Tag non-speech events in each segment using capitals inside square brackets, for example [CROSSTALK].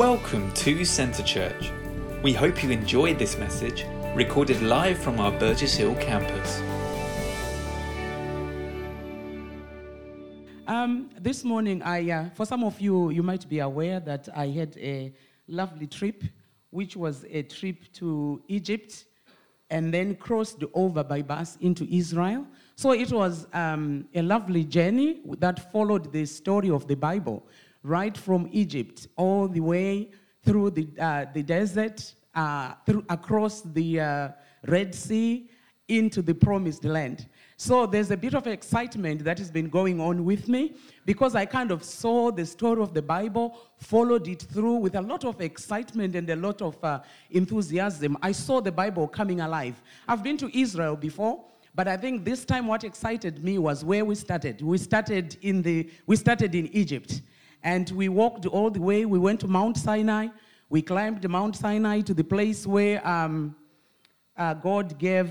Welcome to Centre Church. We hope you enjoyed this message, recorded live from our Burgess Hill campus. Um, this morning, I, uh, for some of you, you might be aware that I had a lovely trip, which was a trip to Egypt and then crossed over by bus into Israel. So it was um, a lovely journey that followed the story of the Bible, right from Egypt all the way through the, uh, the desert, uh, through, across the uh, Red Sea, into the promised land. So there's a bit of excitement that has been going on with me because I kind of saw the story of the Bible, followed it through with a lot of excitement and a lot of uh, enthusiasm. I saw the Bible coming alive. I've been to Israel before. But I think this time what excited me was where we started. We started in the we started in Egypt. And we walked all the way. We went to Mount Sinai. We climbed Mount Sinai to the place where um, uh, God gave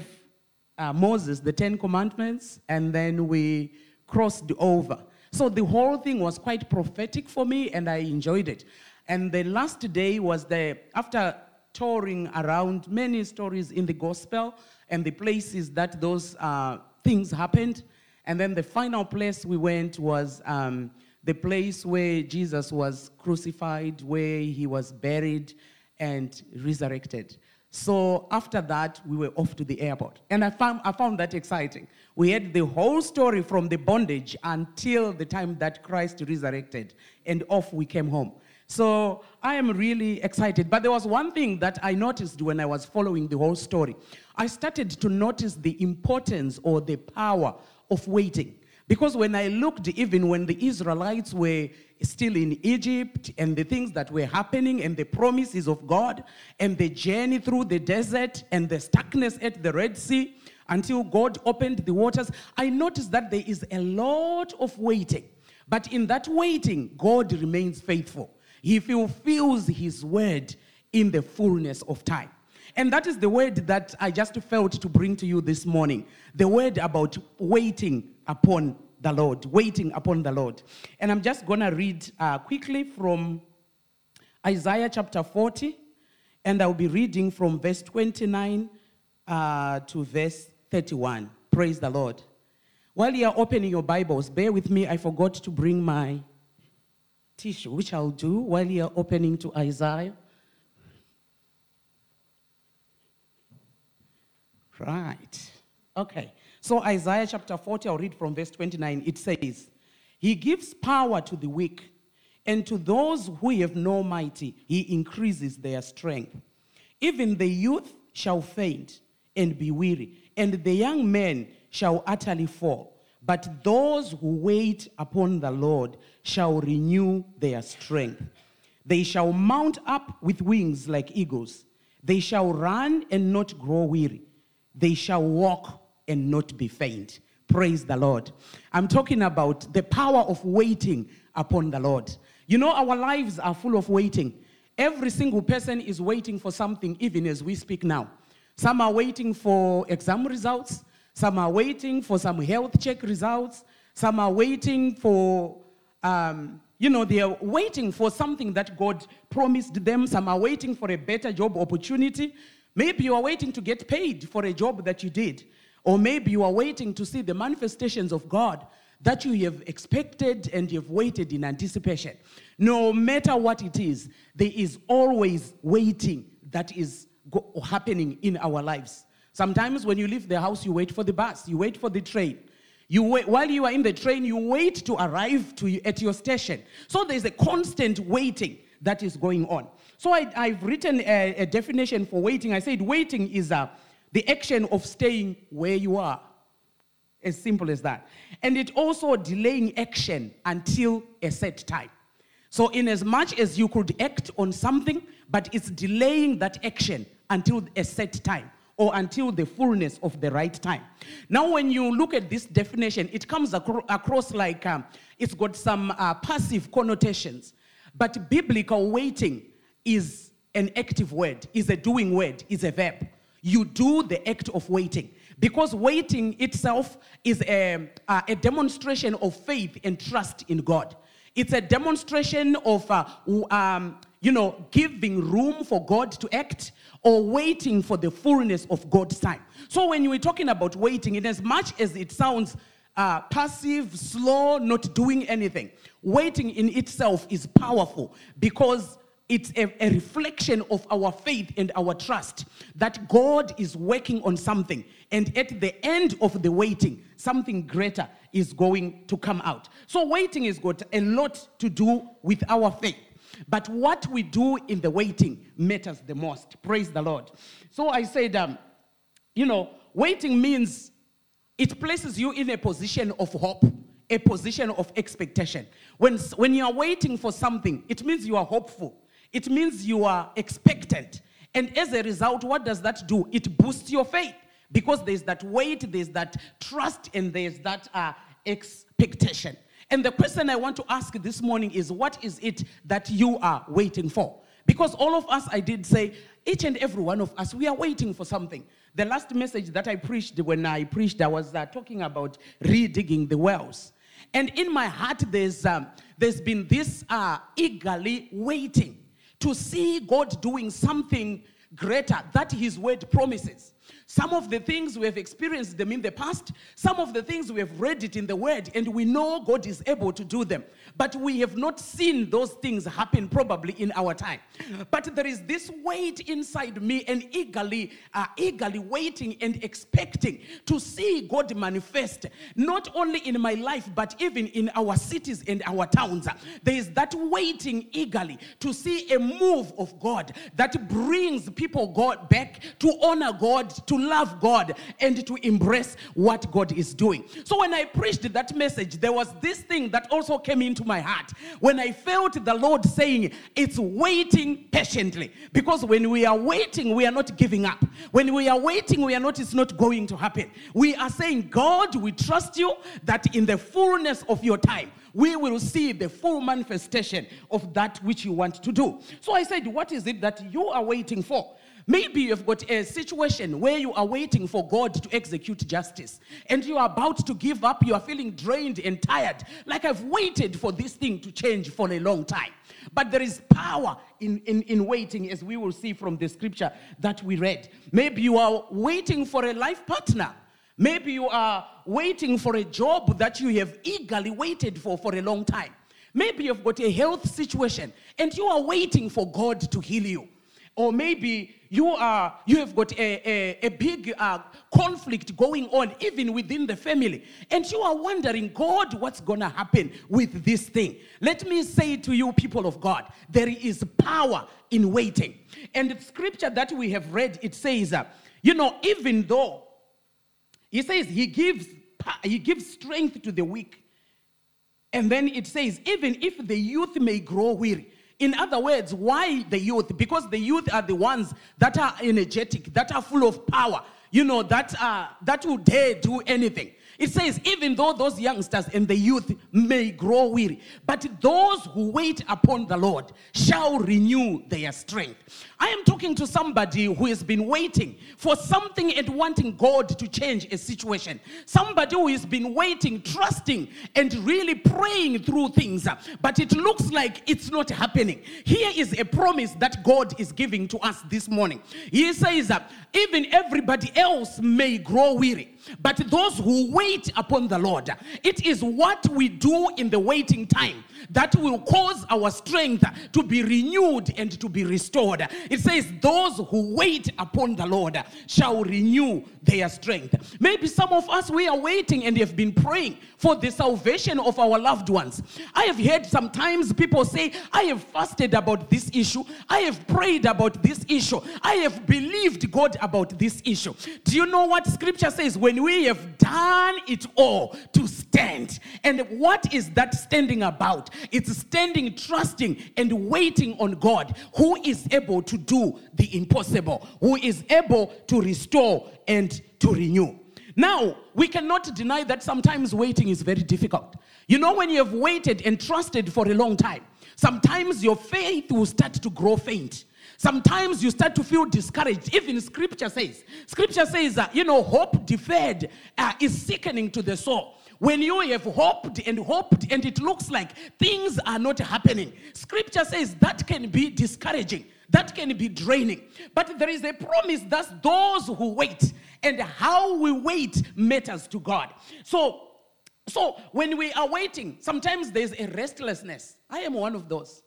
uh, Moses the Ten Commandments, and then we crossed over. So the whole thing was quite prophetic for me, and I enjoyed it. And the last day was the, after touring around many stories in the gospel and the places that those uh, things happened. And then the final place we went was um, the place where Jesus was crucified, where he was buried and resurrected. So after that, we were off to the airport. And I found, I found that exciting. We had the whole story from the bondage until the time that Christ resurrected, and off we came home. So I am really excited. But there was one thing that I noticed when I was following the whole story. I started to notice the importance or the power of waiting. Because when I looked, even when the Israelites were still in Egypt and the things that were happening and the promises of God and the journey through the desert and the stuckness at the Red Sea until God opened the waters, I noticed that there is a lot of waiting. But in that waiting, God remains faithful. He fulfills His word in the fullness of time. And that is the word that I just felt to bring to you this morning the word about waiting upon the Lord, waiting upon the Lord. And I'm just going to read uh, quickly from Isaiah chapter 40, and I'll be reading from verse 29 uh, to verse 31. Praise the Lord. While you are opening your Bibles, bear with me, I forgot to bring my tissue, which I'll do while you are opening to Isaiah. Right. Okay. So, Isaiah chapter 40, I'll read from verse 29. It says, He gives power to the weak, and to those who have no mighty, He increases their strength. Even the youth shall faint and be weary, and the young men shall utterly fall. But those who wait upon the Lord shall renew their strength. They shall mount up with wings like eagles. They shall run and not grow weary. They shall walk and not be faint. Praise the Lord. I'm talking about the power of waiting upon the Lord. You know, our lives are full of waiting. Every single person is waiting for something, even as we speak now. Some are waiting for exam results, some are waiting for some health check results, some are waiting for, um, you know, they are waiting for something that God promised them, some are waiting for a better job opportunity. Maybe you are waiting to get paid for a job that you did. Or maybe you are waiting to see the manifestations of God that you have expected and you've waited in anticipation. No matter what it is, there is always waiting that is go- happening in our lives. Sometimes when you leave the house, you wait for the bus, you wait for the train. You wait, while you are in the train, you wait to arrive to, at your station. So there's a constant waiting that is going on. So I, have written a, a, definition for waiting. I said waiting is a, the action of staying where you are. As simple as that. And it also delaying action until a set time. So, in as much as you could act on something, but it's delaying that action until a set time or until the fullness of the right time. Now, when you look at this definition, it comes acro- across like um, it's got some uh, passive connotations. But biblical waiting is an active word, is a doing word, is a verb. You do the act of waiting. Because waiting itself is a, a demonstration of faith and trust in God. It's a demonstration of uh, um, you know, giving room for God to act or waiting for the fullness of God's time. So when we're talking about waiting, in as much as it sounds uh, passive, slow, not doing anything, waiting in itself is powerful because it's a, a, reflection of our faith and our trust that God is working on something. And at the end of the waiting, something greater is going to come out. So, waiting has got a lot to do with our faith. But what we do in the waiting matters the most. Praise the Lord. So, I said, um, you know, waiting means it places you in a position of hope a position of expectation. When, when you are waiting for something, it means you are hopeful. It means you are expectant. And as a result, what does that do? It boosts your faith because there's that weight, there's that trust, and there's that uh, expectation. And the question I want to ask this morning is what is it that you are waiting for? Because all of us, I did say, each and every one of us, we are waiting for something. The last message that I preached, when I preached, I was uh, talking about redigging the wells. And in my heart, there's, um, there's been this uh, eagerly waiting to see God doing something greater that His word promises. Some of the things we have experienced them in the past, some of the things we have read it in the word, and we know God is able to do them. But we have not seen those things happen probably in our time. But there is this weight inside me and eagerly, uh, eagerly waiting and expecting to see God manifest, not only in my life, but even in our cities and our towns. There is that waiting eagerly to see a move of God that brings people God back to honor God, to love God, and to embrace what God is doing. So when I preached that message, there was this thing that also came into my heart when I felt the Lord saying, It's waiting patiently. Because when we are waiting, we are not giving up. When we are waiting, we are not, it's not going to happen. We are saying, God, we trust you that in the fullness of your time, we will see the full manifestation of that which you want to do. So I said, What is it that you are waiting for? Maybe you've got a situation where you are waiting for God to execute justice and you are about to give up. You are feeling drained and tired. Like I've waited for this thing to change for a long time. But there is power in, in, in waiting, as we will see from the scripture that we read. Maybe you are waiting for a life partner. Maybe you are waiting for a job that you have eagerly waited for for a long time. Maybe you've got a health situation and you are waiting for God to heal you. Or maybe you are you have got a, a, a big uh, conflict going on even within the family. And you are wondering god what's gonna happen with this thing? Let me say to you people of god there is power in waiting. And the scripture that we have read it says uh, you know even though he says he gives he gives strength to the weak. And then it says even if the youth may grow weary in other words, why the youth? Because the youth are the ones that are energetic, that are full of power, you know, that, uh, that will dare do anything. It says, even though those youngsters and the youth may grow weary, but those who wait upon the Lord shall renew their strength. I am talking to somebody who has been waiting for something and wanting God to change a situation. Somebody who has been waiting, trusting, and really praying through things, but it looks like it's not happening. Here is a promise that God is giving to us this morning. He says, that even everybody else may grow weary, but those who wait upon the Lord, it is what we do in the waiting time that will cause our strength to be renewed and to be restored. It says, Those who wait upon the Lord shall renew their strength. Maybe some of us, we are waiting and have been praying for the salvation of our loved ones. I have heard sometimes people say, I have fasted about this issue, I have prayed about this issue, I have believed God about this issue. Do you know what scripture says? When we have done it all to stand. And what is that standing about? It's standing, trusting, and waiting on God, who is able to do the impossible, who is able to restore and to renew. Now, we cannot deny that sometimes waiting is very difficult. You know, when you have waited and trusted for a long time, sometimes your faith will start to grow faint. Sometimes you start to feel discouraged. Even scripture says, scripture says, uh, you know, hope deferred uh, is sickening to the soul. When you have hoped and hoped and it looks like things are not happening, scripture says that can be discouraging, that can be draining. But there is a promise that those who wait and how we wait matters to God. So, so when we are waiting, sometimes there's a restlessness. I am one of those.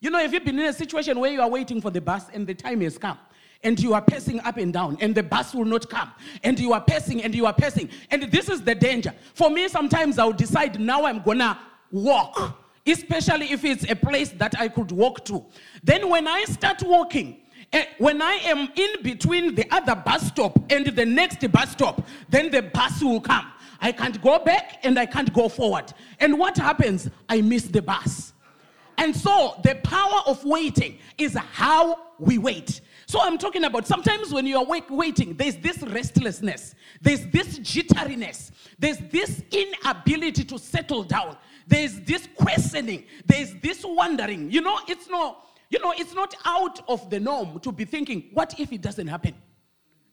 You know, if you've been in a situation where you are waiting for the bus and the time has come, and you are pacing up and down, and the bus will not come, and you are pacing and you are pacing, and this is the danger. For me, sometimes I'll decide now I'm gonna walk, especially if it's a place that I could walk to. Then when I start walking, eh, when I am in between the other bus stop and the next bus stop, then the bus will come. I can't go back and I can't go forward. And what happens? I miss the bus. And so the power of waiting is how we wait. So I'm talking about sometimes when you are wait, waiting, there's this restlessness, there's this jitteriness, there's this inability to settle down, there's this questioning, there's this wondering. You know, it's not, you know, it's not out of the norm to be thinking, what if it doesn't happen?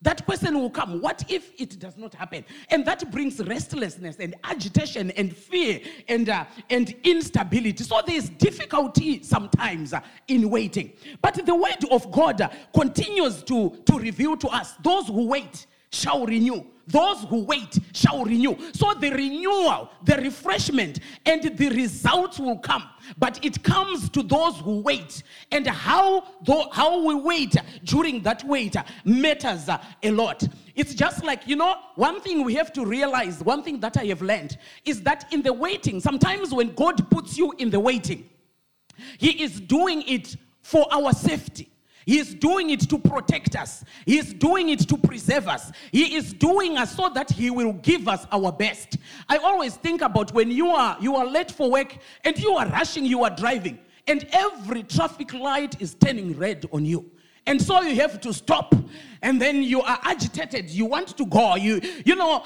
That question will come. What if it does not happen? And that brings restlessness and agitation and fear and, uh, and instability. So there's difficulty sometimes uh, in waiting. But the word of God continues to, to reveal to us those who wait shall renew. Those who wait shall renew. So the renewal, the refreshment, and the results will come. But it comes to those who wait. And how, though, how we wait during that wait matters a lot. It's just like, you know, one thing we have to realize, one thing that I have learned is that in the waiting, sometimes when God puts you in the waiting, He is doing it for our safety. He is doing it to protect us. He is doing it to preserve us. He is doing us so that he will give us our best. I always think about when you are you are late for work and you are rushing, you are driving, and every traffic light is turning red on you. And so you have to stop and then you are agitated. You want to go. You you know,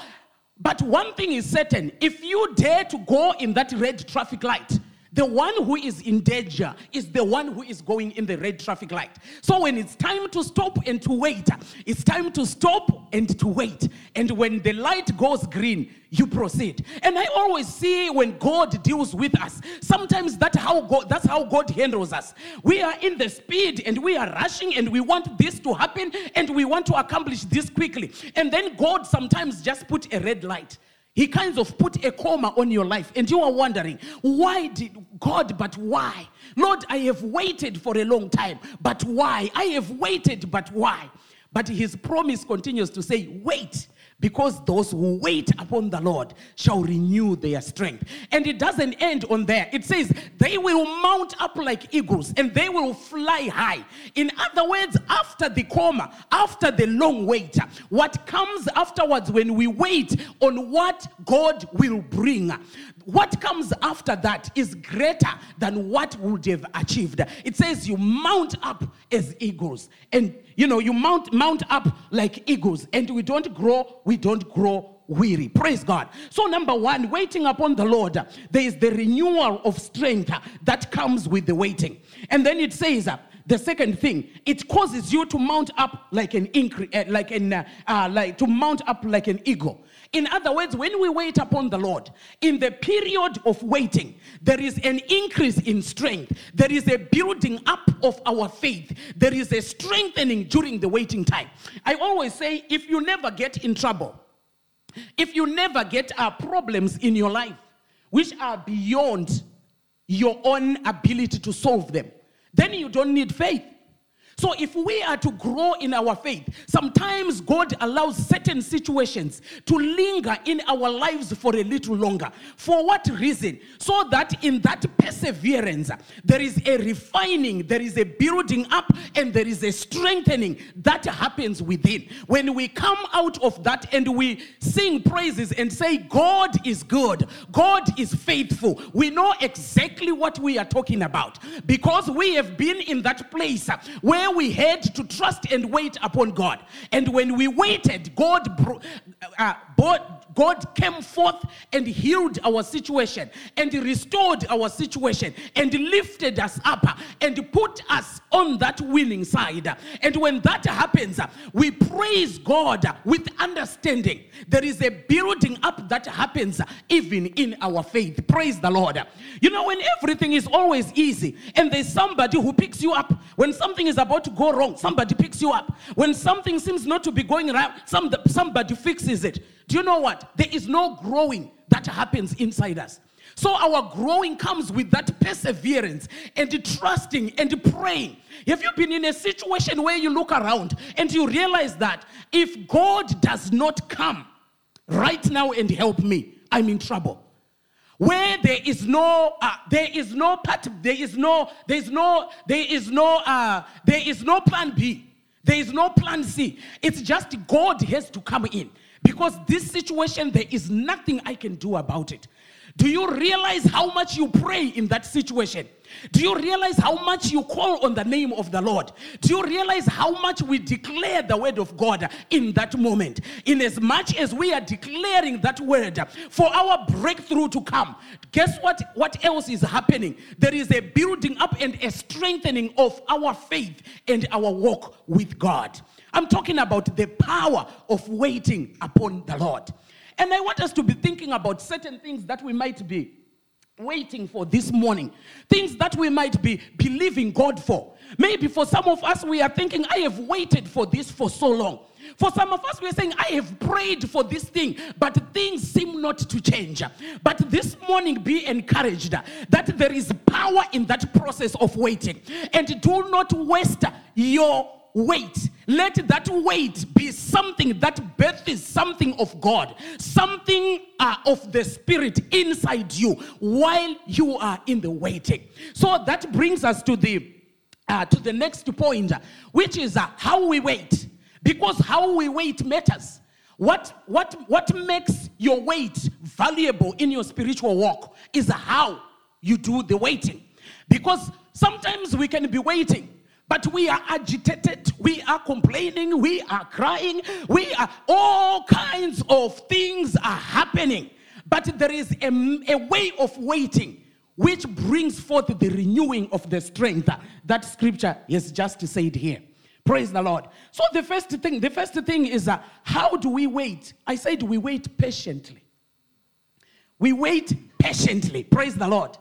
but one thing is certain, if you dare to go in that red traffic light, the one who is in danger is the one who is going in the red traffic light. So when it's time to stop and to wait, it's time to stop and to wait. And when the light goes green, you proceed. And I always see when God deals with us, sometimes that's how God, that's how God handles us. We are in the speed and we are rushing and we want this to happen and we want to accomplish this quickly. And then God sometimes just put a red light he kind of put a comma on your life, and you are wondering, why did God, but why? Lord, I have waited for a long time, but why? I have waited, but why? But his promise continues to say, wait because those who wait upon the Lord shall renew their strength. And it doesn't end on there. It says, they will mount up like eagles and they will fly high. In other words, after the coma, after the long wait, what comes afterwards when we wait on what God will bring, what comes after that is greater than what would have achieved. It says you mount up as eagles. And you know, you mount mount up like eagles, and we don't grow, we don't grow weary. Praise God. So, number one, waiting upon the Lord, there is the renewal of strength that comes with the waiting. And then it says, the second thing, it causes you to mount up like an incre- uh, like an uh, uh, like to mount up like an eagle. In other words, when we wait upon the Lord, in the period of waiting, there is an increase in strength. There is a building up of our faith. There is a strengthening during the waiting time. I always say if you never get in trouble, if you never get uh, problems in your life which are beyond your own ability to solve them, then you don't need faith. So, if we are to grow in our faith, sometimes God allows certain situations to linger in our lives for a little longer. For what reason? So that in that perseverance, there is a refining, there is a building up, and there is a strengthening that happens within. When we come out of that and we sing praises and say, God is good, God is faithful, we know exactly what we are talking about because we have been in that place where where we had to trust and wait upon God. And when we waited, God, bro- uh, God came forth and healed our situation and restored our situation and lifted us up and put us on that winning side. And when that happens, we praise God with understanding. There is a building up that happens even in our faith. Praise the Lord. You know, when everything is always easy and there's somebody who picks you up, when something is about to go wrong, somebody picks you up. When something seems not to be going right, some, somebody fixes it. Do you know what? There is no growing that happens inside us. So our growing comes with that perseverance and trusting and praying. Have you been in a situation where you look around and you realize that if God does not come right now and help me, I'm in trouble? Where there is no, uh, there is no part, there is no, there is no, there is no, uh, there is no plan B. There is no plan C. It's just God has to come in because this situation, there is nothing I can do about it. Do you realize how much you pray in that situation? Do you realize how much you call on the name of the Lord? Do you realize how much we declare the word of God in that moment? In as much as we are declaring that word for our breakthrough to come, guess what? What else is happening? There is a building up and a strengthening of our faith and our walk with God. I'm talking about the power of waiting upon the Lord. And I want us to be thinking about certain things that we might be waiting for this morning, things that we might be believing God for. Maybe for some of us, we are thinking, I have waited for this for so long. For some of us, we're saying, I have prayed for this thing, but things seem not to change. But this morning, be encouraged that there is power in that process of waiting. And do not waste your wait. Let that wait be something that births something of God, something uh, of the Spirit inside you while you are in the waiting. So that brings us to the uh, to the next point, which is uh, how we wait, because how we wait matters. What, what, what makes your wait valuable in your spiritual walk is how you do the waiting. Because sometimes we can be waiting but we are agitated, we are complaining, we are crying, we are all kinds of things are happening. But there is a, a way of waiting which brings forth the renewing of the strength that scripture has just said here. Praise the Lord. So the first thing, the first thing is uh, how do we wait? I said we wait patiently. We wait patiently. Praise the Lord.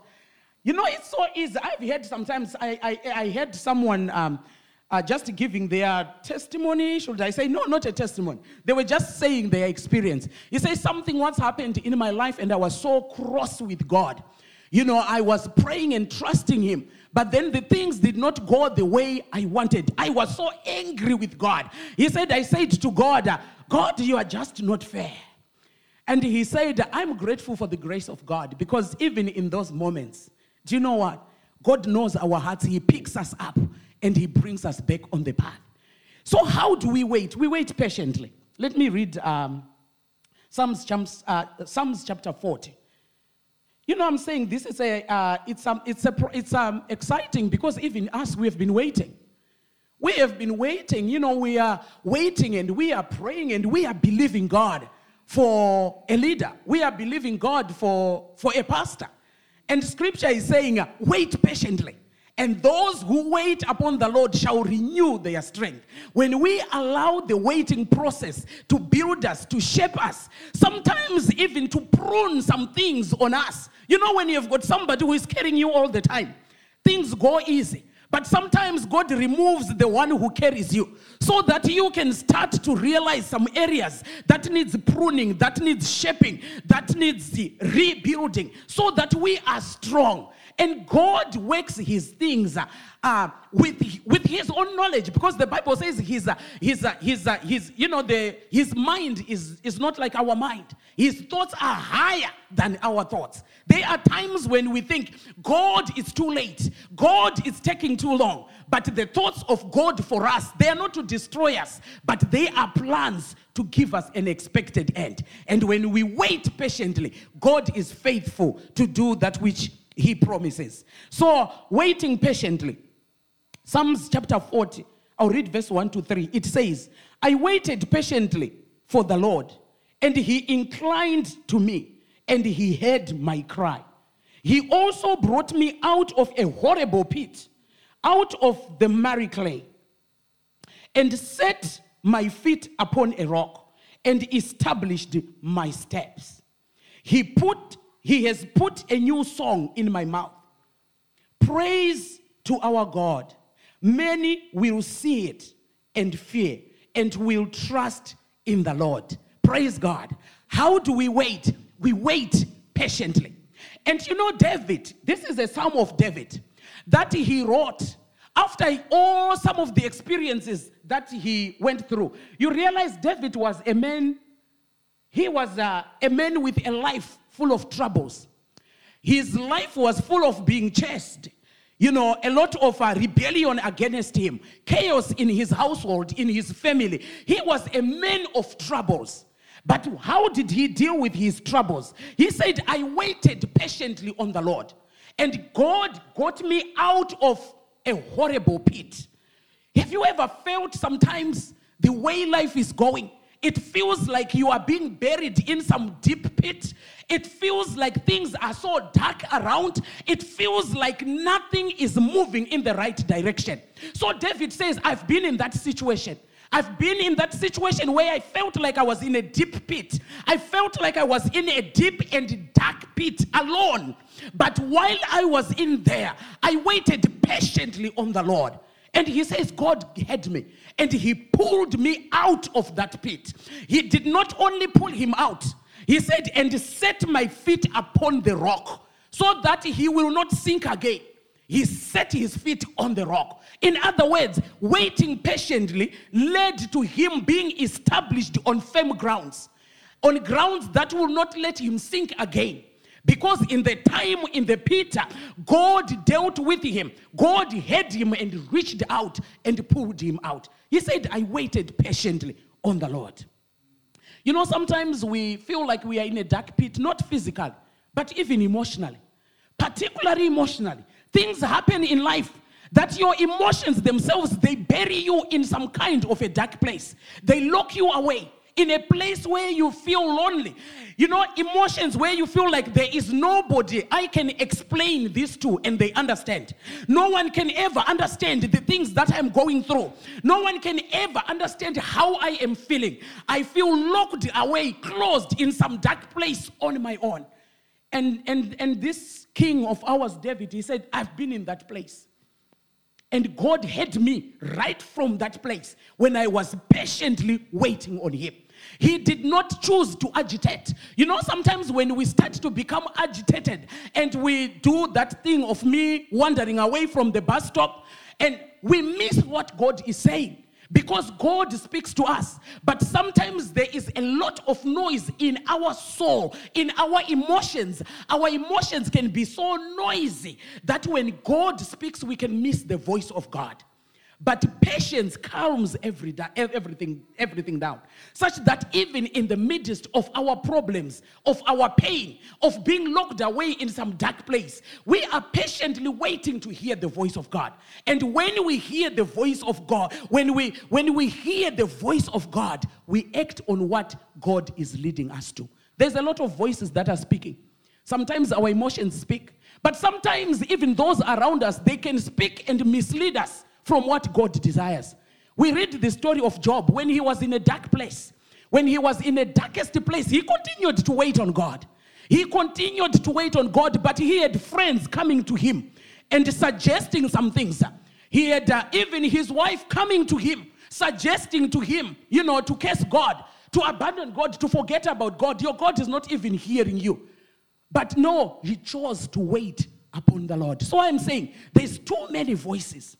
You know, it's so easy. I've heard sometimes, I, I, I heard someone um, uh, just giving their testimony. Should I say? No, not a testimony. They were just saying their experience. He says, Something once happened in my life, and I was so cross with God. You know, I was praying and trusting Him, but then the things did not go the way I wanted. I was so angry with God. He said, I said to God, God, you are just not fair. And he said, I'm grateful for the grace of God because even in those moments, do you know what? God knows our hearts. He picks us up and He brings us back on the path. So, how do we wait? We wait patiently. Let me read um, Psalms, uh, Psalms chapter 40. You know, I'm saying this is a, uh, it's, um, it's, a, it's um, exciting because even us, we have been waiting. We have been waiting. You know, we are waiting and we are praying and we are believing God for a leader. We are believing God for, for a pastor. And scripture is saying, wait patiently. And those who wait upon the Lord shall renew their strength. When we allow the waiting process to build us, to shape us, sometimes even to prune some things on us. You know, when you've got somebody who is carrying you all the time, things go easy. But sometimes God removes the one who carries you so that you can start to realize some areas that needs pruning, that needs shaping, that needs the rebuilding so that we are strong. And God works his things uh, with, with his own knowledge because the Bible says his, uh, his, uh, his, uh, his, you know, the, his mind is, is not like our mind. His thoughts are higher than our thoughts. There are times when we think God is too late, God is taking too long. But the thoughts of God for us, they are not to destroy us, but they are plans to give us an expected end. And when we wait patiently, God is faithful to do that which he promises. So, waiting patiently. Psalms chapter 40, I'll read verse 1 to 3. It says, I waited patiently for the Lord, and he inclined to me, and he heard my cry. He also brought me out of a horrible pit, out of the miry clay, and set my feet upon a rock, and established my steps. He put he has put a new song in my mouth. Praise to our God. Many will see it and fear and will trust in the Lord. Praise God. How do we wait? We wait patiently. And you know, David, this is a psalm of David that he wrote after all some of the experiences that he went through. You realize David was a man, he was a, a man with a life full of troubles. His life was full of being chased. You know, a lot of uh, rebellion against him, chaos in his household, in his family. He was a man of troubles. But how did he deal with his troubles? He said, I waited patiently on the Lord, and God got me out of a horrible pit. Have you ever felt sometimes the way life is going? It feels like you are being buried in some deep pit. It feels like things are so dark around. It feels like nothing is moving in the right direction. So David says, I've been in that situation. I've been in that situation where I felt like I was in a deep pit. I felt like I was in a deep and dark pit alone. But while I was in there, I waited patiently on the Lord. And he says, God had me and he pulled me out of that pit. He did not only pull him out, he said, and set my feet upon the rock so that he will not sink again. He set his feet on the rock. In other words, waiting patiently led to him being established on firm grounds, on grounds that will not let him sink again. Because in the time in the Peter, God dealt with him. God had him and reached out and pulled him out. He said, I waited patiently on the Lord. You know, sometimes we feel like we are in a dark pit, not physically, but even emotionally, particularly emotionally. Things happen in life that your emotions themselves they bury you in some kind of a dark place. They lock you away in a place where you feel lonely. You know emotions where you feel like there is nobody i can explain this to and they understand. No one can ever understand the things that i'm going through. No one can ever understand how i am feeling. I feel locked away closed in some dark place on my own. And and and this king of ours david he said i've been in that place. And God had me right from that place when I was patiently waiting on Him. He did not choose to agitate. You know, sometimes when we start to become agitated and we do that thing of me wandering away from the bus stop and we miss what God is saying because God speaks to us. But sometimes there is a lot of noise in our soul, in our emotions. Our emotions can be so noisy that when God speaks, we can miss the voice of God. But patience calms every da- everything, everything down, such that even in the midst of our problems, of our pain, of being locked away in some dark place, we are patiently waiting to hear the voice of God. And when we hear the voice of God, when we when we hear the voice of God, we act on what God is leading us to. There's a lot of voices that are speaking. Sometimes our emotions speak, but sometimes even those around us, they can speak and mislead us from what God desires. We read the story of Job when he was in a dark place. When he was in the darkest place, he continued to wait on God. He continued to wait on God, but he had friends coming to him and suggesting some things. He had uh, even his wife coming to him, suggesting to him, you know, to curse God, to abandon God, to forget about God. Your God is not even hearing you. But no, he chose to wait upon the Lord. So I'm saying there's too many voices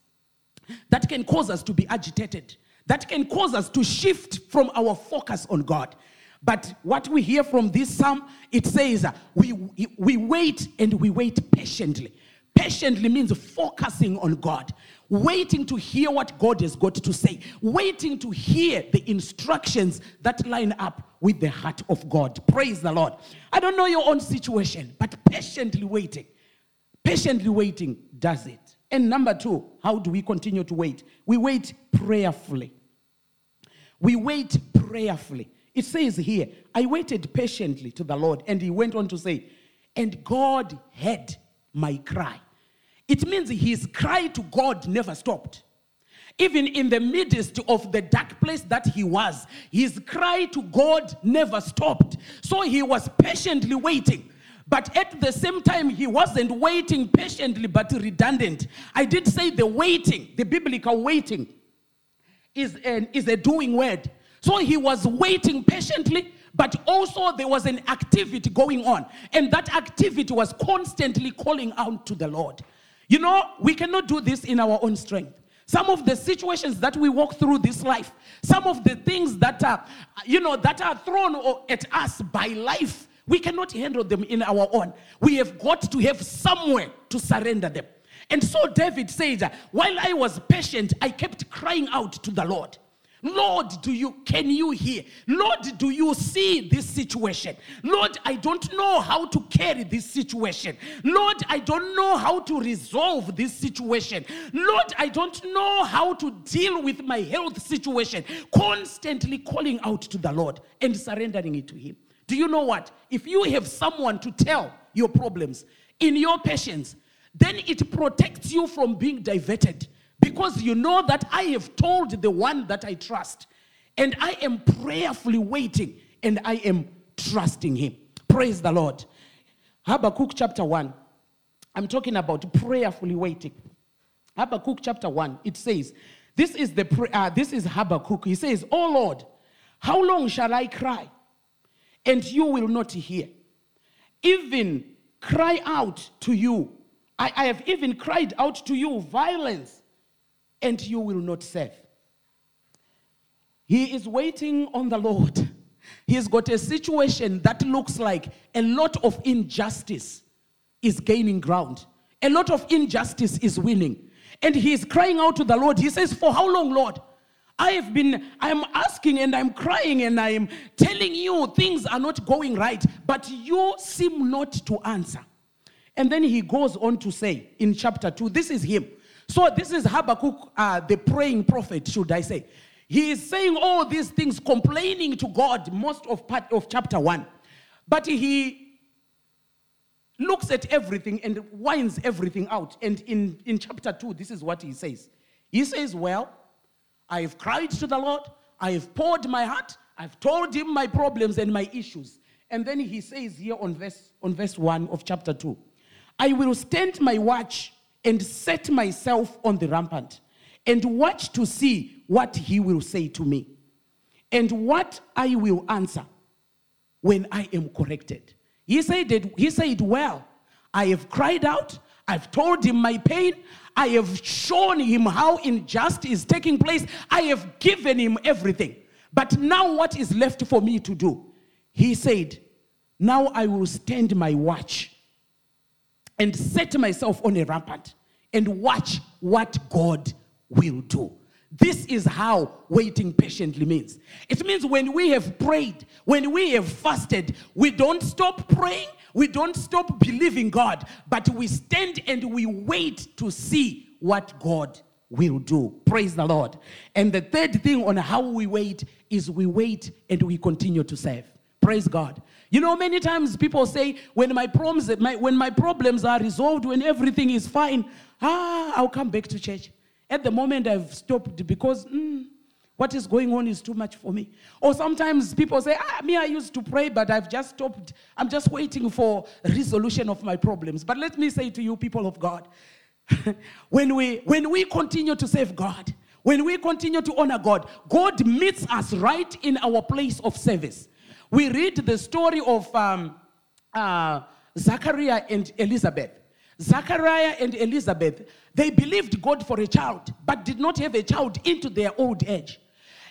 that can cause us to be agitated, that can cause us to shift from our focus on God. But what we hear from this psalm, it says uh, we, we wait and we wait patiently. Patiently means focusing on God, waiting to hear what God has got to say, waiting to hear the instructions that line up with the heart of God. Praise the Lord. I don't know your own situation, but patiently waiting, patiently waiting does it. And number two, how do we continue to wait? We wait prayerfully. We wait prayerfully. It says here, I waited patiently to the Lord, and he went on to say, and God heard my cry. It means his cry to God never stopped. Even in the midst of the dark place that he was, his cry to God never stopped. So he was patiently waiting. But at the same time, he wasn't waiting patiently but redundant. I did say the waiting, the biblical waiting, is, an, is a doing word. So he was waiting patiently, but also there was an activity going on. And that activity was constantly calling out to the Lord. You know, we cannot do this in our own strength. Some of the situations that we walk through this life, some of the things that are, you know, that are thrown at us by life, we cannot handle them in our own. We have got to have somewhere to surrender them. And so David says, while I was patient, I kept crying out to the Lord. Lord, do you can you hear? Lord, do you see this situation? Lord, I don't know how to carry this situation. Lord, I don't know how to resolve this situation. Lord, I don't know how to deal with my health situation. Constantly calling out to the Lord and surrendering it to him. Do you know what? If you have someone to tell your problems in your patience, then it protects you from being diverted because you know that I have told the one that I trust, and I am prayerfully waiting and I am trusting him. Praise the Lord. Habakkuk chapter 1. I'm talking about prayerfully waiting. Habakkuk chapter 1, it says, This is the uh, this is Habakkuk. He says, Oh Lord, how long shall I cry? And you will not hear. Even cry out to you. I, I have even cried out to you violence and you will not serve. He is waiting on the Lord. He's got a situation that looks like a lot of injustice is gaining ground. A lot of injustice is winning. And he is crying out to the Lord. He says, For how long, Lord? I have been, I'm asking and I'm crying and I'm telling you things are not going right, but you seem not to answer. And then he goes on to say in chapter 2, this is him. So this is Habakkuk, uh, the praying prophet, should I say. He is saying all these things, complaining to God most of part of chapter 1. But he looks at everything and winds everything out. And in, in chapter 2, this is what he says. He says, Well, I have cried to the Lord, I have poured my heart, I've told him my problems and my issues. And then he says here on verse, on verse 1 of chapter 2, I will stand my watch and set myself on the rampart and watch to see what he will say to me and what I will answer when I am corrected. He said, that, he said, Well, I have cried out, I've told him my pain, I have shown him how injustice is taking place, I have given him everything. But now, what is left for me to do? He said, Now I will stand my watch and set myself on a rampart and watch what God will do. This is how waiting patiently means. It means when we have prayed, when we have fasted, we don't stop praying, we don't stop believing God, but we stand and we wait to see what God will do. Praise the Lord. And the third thing on how we wait is we wait and we continue to serve. Praise God. You know, many times people say, when my problems, my, when my problems are resolved, when everything is fine, ah, I'll come back to church. At the moment, I've stopped because mm, what is going on is too much for me. Or sometimes people say, ah, me, I used to pray, but I've just stopped. I'm just waiting for resolution of my problems. But let me say to you, people of God, [LAUGHS] when, we, when we continue to serve God, when we continue to honor God, God meets us right in our place of service. We read the story of um, uh, Zachariah and Elizabeth. Zachariah and Elizabeth, they believed God for a child, but did not have a child into their old age.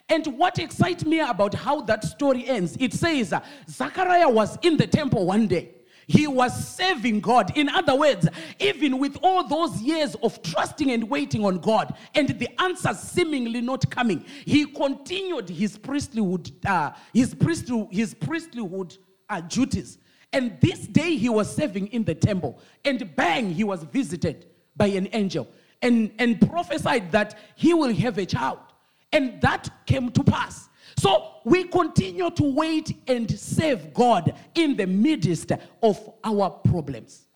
And what excites me about how that story ends, it says uh, Zachariah was in the temple one day. He was serving God. In other words, even with all those years of trusting and waiting on God and the answers seemingly not coming, he continued his priestlyhood, uh, his priestly, his priestlyhood uh, duties. And this day he was serving in the temple, and bang, he was visited by an angel and, and prophesied that he will have a child. And that came to pass. So we continue to wait and serve God in the midst of our problems.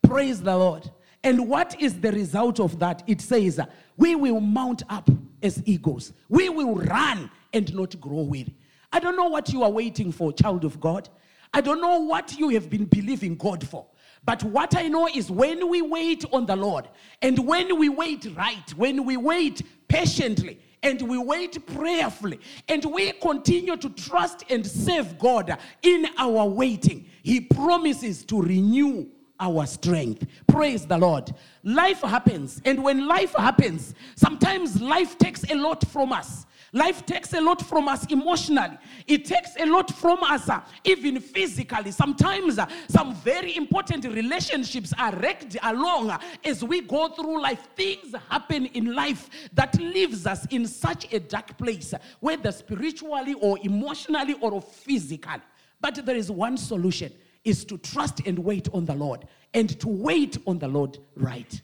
Praise the Lord. And what is the result of that? It says, We will mount up as eagles, we will run and not grow weary. I don't know what you are waiting for, child of God. I don't know what you have been believing God for. But what I know is when we wait on the Lord, and when we wait right, when we wait patiently, and we wait prayerfully, and we continue to trust and serve God in our waiting, He promises to renew our strength. Praise the Lord. Life happens, and when life happens, sometimes life takes a lot from us. Life takes a lot from us emotionally. It takes a lot from us, uh, even physically. Sometimes uh, some very important relationships are wrecked along uh, as we go through life. Things happen in life that leaves us in such a dark place, whether spiritually or emotionally or physically. But there is one solution is to trust and wait on the Lord and to wait on the Lord right.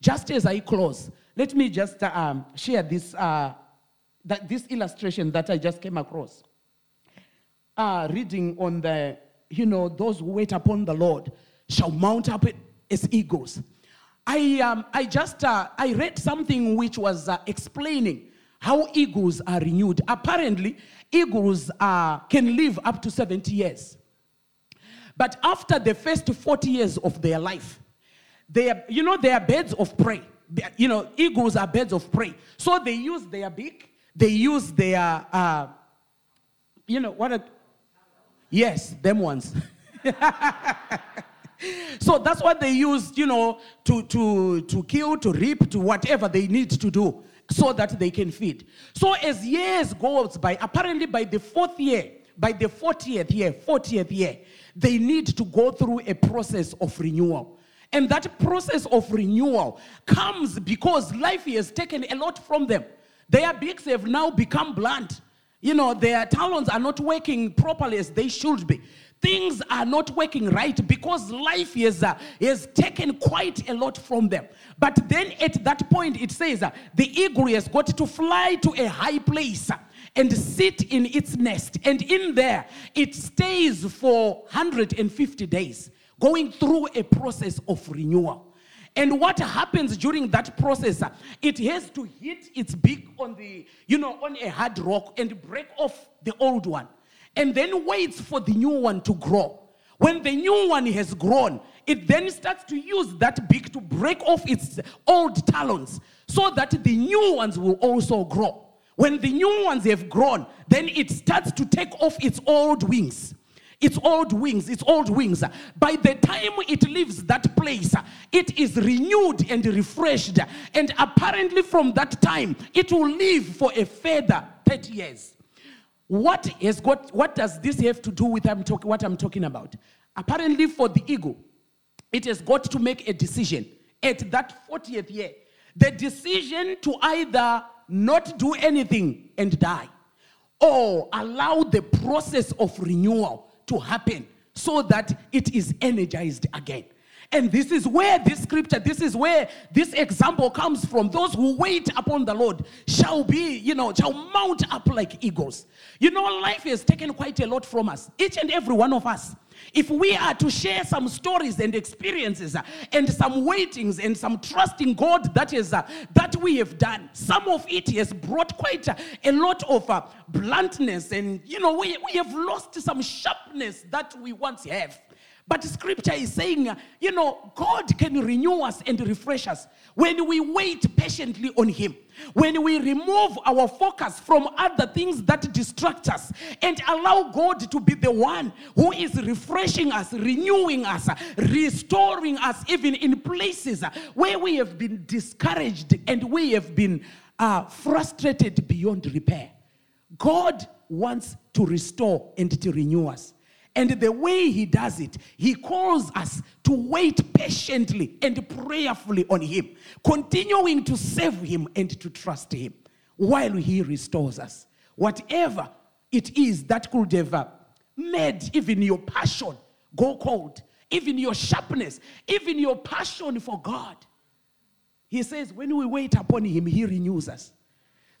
Just as I close, let me just um, share this uh, that this illustration that I just came across. Uh, reading on the, you know, those who wait upon the Lord shall mount up as eagles. I, um, I just, uh, I read something which was uh, explaining how eagles are renewed. Apparently, eagles can live up to 70 years. But after the first 40 years of their life, they are, you know, they are birds of prey. You know, eagles are birds of prey. So they use their beak, they use their, uh, you know, what? Are, yes, them ones. [LAUGHS] so that's what they use, you know, to, to, to kill, to reap, to whatever they need to do so that they can feed. So as years goes by, apparently by the fourth year, by the 40th year, 40th year, they need to go through a process of renewal. And that process of renewal comes because life has taken a lot from them. Their beaks have now become blunt. You know, their talons are not working properly as they should be. Things are not working right because life has, uh, has taken quite a lot from them. But then at that point, it says uh, the eagle has got to fly to a high place and sit in its nest. And in there, it stays for 150 days, going through a process of renewal. And what happens during that process, it has to hit its beak on the, you know, on a hard rock and break off the old one. And then waits for the new one to grow. When the new one has grown, it then starts to use that beak to break off its old talons so that the new ones will also grow. When the new ones have grown, then it starts to take off its old wings. Its old wings, its old wings. By the time it leaves that place, it is renewed and refreshed. And apparently, from that time, it will live for a further 30 years. What has got what does this have to do with I'm talk, what I'm talking about? Apparently, for the ego, it has got to make a decision at that 40th year. The decision to either not do anything and die, or allow the process of renewal to happen so that it is energized again. And this is where this scripture, this is where this example comes from. Those who wait upon the Lord shall be, you know, shall mount up like eagles. You know, life has taken quite a lot from us, each and every one of us. If we are to share some stories and experiences uh, and some waitings and some trusting God that is uh, that we have done, some of it has brought quite uh, a lot of bluntness, and you know we, we have lost some sharpness that we once have. But scripture is saying, you know, God can renew us and refresh us when we wait patiently on Him. When we remove our focus from other things that distract us and allow God to be the one who is refreshing us, renewing us, restoring us, even in places where we have been discouraged and we have been uh, frustrated beyond repair. God wants to restore and to renew us. And the way he does it, he calls us to wait patiently and prayerfully on him, continuing to serve him and to trust him while he restores us. Whatever it is that could have uh, made even your passion go cold, even your sharpness, even your passion for God. He says, when we wait upon him, he renews us.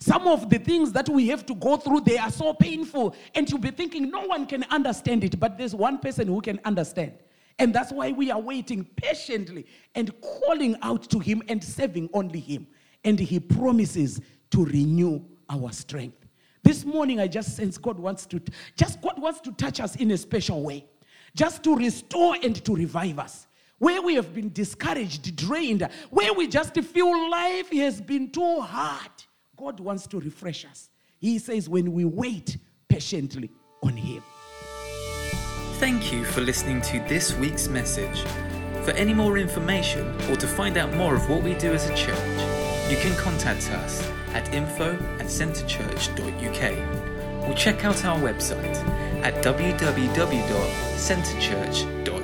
Some of the things that we have to go through, they are so painful. And you'll be thinking, no one can understand it, but there's one person who can understand. And that's why we are waiting patiently and calling out to Him and serving only Him. And He promises to renew our strength. This morning, I just sense God wants to, just God wants to touch us in a special way, just to restore and to revive us. Where we have been discouraged, drained, where we just feel life has been too hard. God wants to refresh us. He says, when we wait patiently on Him. Thank you for listening to this week's message. For any more information or to find out more of what we do as a church, you can contact us at info at centrechurch.uk or check out our website at www.centrechurch.uk.